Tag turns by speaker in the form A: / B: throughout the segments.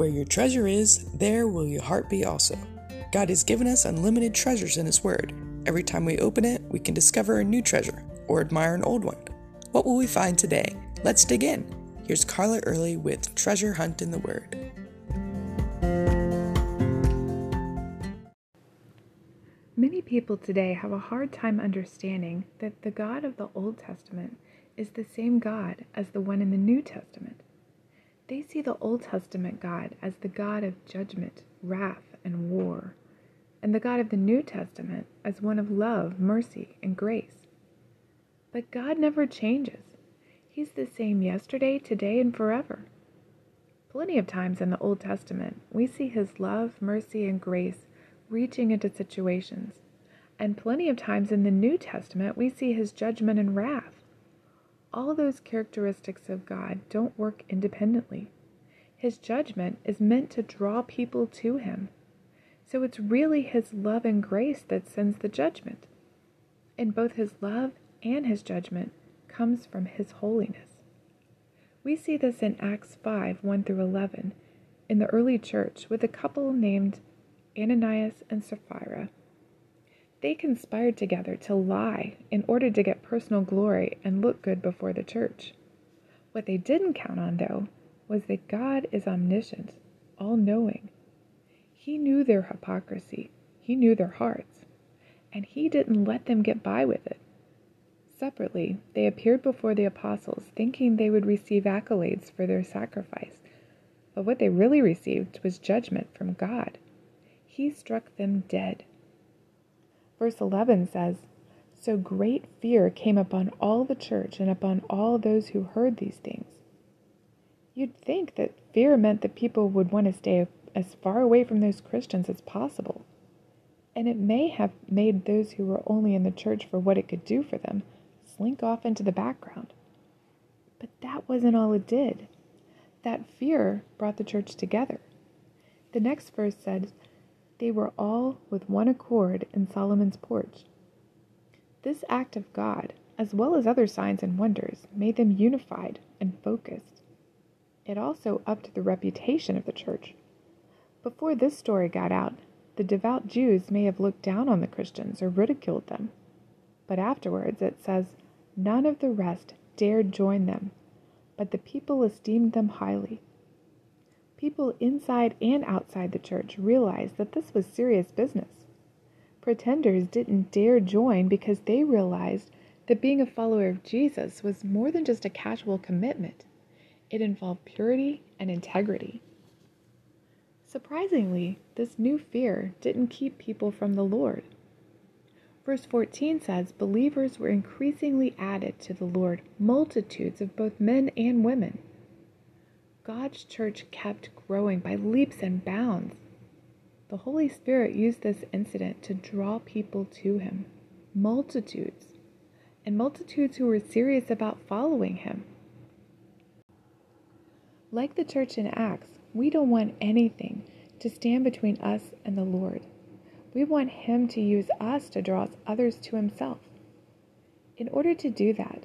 A: Where your treasure is, there will your heart be also. God has given us unlimited treasures in His Word. Every time we open it, we can discover a new treasure or admire an old one. What will we find today? Let's dig in. Here's Carla Early with Treasure Hunt in the Word.
B: Many people today have a hard time understanding that the God of the Old Testament is the same God as the one in the New Testament. They see the Old Testament God as the God of judgment, wrath, and war, and the God of the New Testament as one of love, mercy, and grace. But God never changes. He's the same yesterday, today, and forever. Plenty of times in the Old Testament, we see His love, mercy, and grace reaching into situations. And plenty of times in the New Testament, we see His judgment and wrath. All those characteristics of God don't work independently. His judgment is meant to draw people to Him. So it's really His love and grace that sends the judgment. And both His love and His judgment comes from His holiness. We see this in Acts 5 1 through 11 in the early church with a couple named Ananias and Sapphira. They conspired together to lie in order to get personal glory and look good before the church. What they didn't count on, though, was that God is omniscient, all knowing. He knew their hypocrisy, He knew their hearts, and He didn't let them get by with it. Separately, they appeared before the apostles thinking they would receive accolades for their sacrifice, but what they really received was judgment from God. He struck them dead. Verse 11 says, So great fear came upon all the church and upon all those who heard these things. You'd think that fear meant that people would want to stay as far away from those Christians as possible. And it may have made those who were only in the church for what it could do for them slink off into the background. But that wasn't all it did. That fear brought the church together. The next verse said, They were all with one accord in Solomon's porch. This act of God, as well as other signs and wonders, made them unified and focused. It also upped the reputation of the church. Before this story got out, the devout Jews may have looked down on the Christians or ridiculed them. But afterwards it says, None of the rest dared join them, but the people esteemed them highly. People inside and outside the church realized that this was serious business. Pretenders didn't dare join because they realized that being a follower of Jesus was more than just a casual commitment, it involved purity and integrity. Surprisingly, this new fear didn't keep people from the Lord. Verse 14 says, Believers were increasingly added to the Lord, multitudes of both men and women. God's church kept growing by leaps and bounds. The Holy Spirit used this incident to draw people to Him, multitudes, and multitudes who were serious about following Him. Like the church in Acts, we don't want anything to stand between us and the Lord. We want Him to use us to draw others to Himself. In order to do that,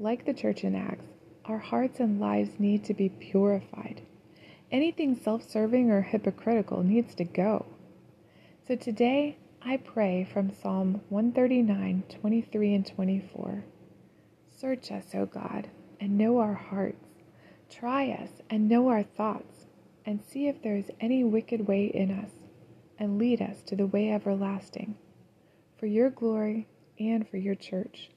B: like the church in Acts, our hearts and lives need to be purified. Anything self serving or hypocritical needs to go. So today, I pray from Psalm 139 23 and 24. Search us, O God, and know our hearts. Try us and know our thoughts, and see if there is any wicked way in us and lead us to the way everlasting, for your glory and for your church.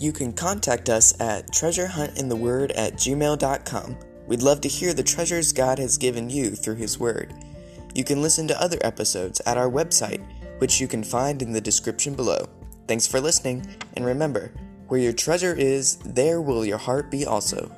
A: You can contact us at treasurehuntintheword at gmail.com. We'd love to hear the treasures God has given you through His Word. You can listen to other episodes at our website, which you can find in the description below. Thanks for listening, and remember, where your treasure is, there will your heart be also.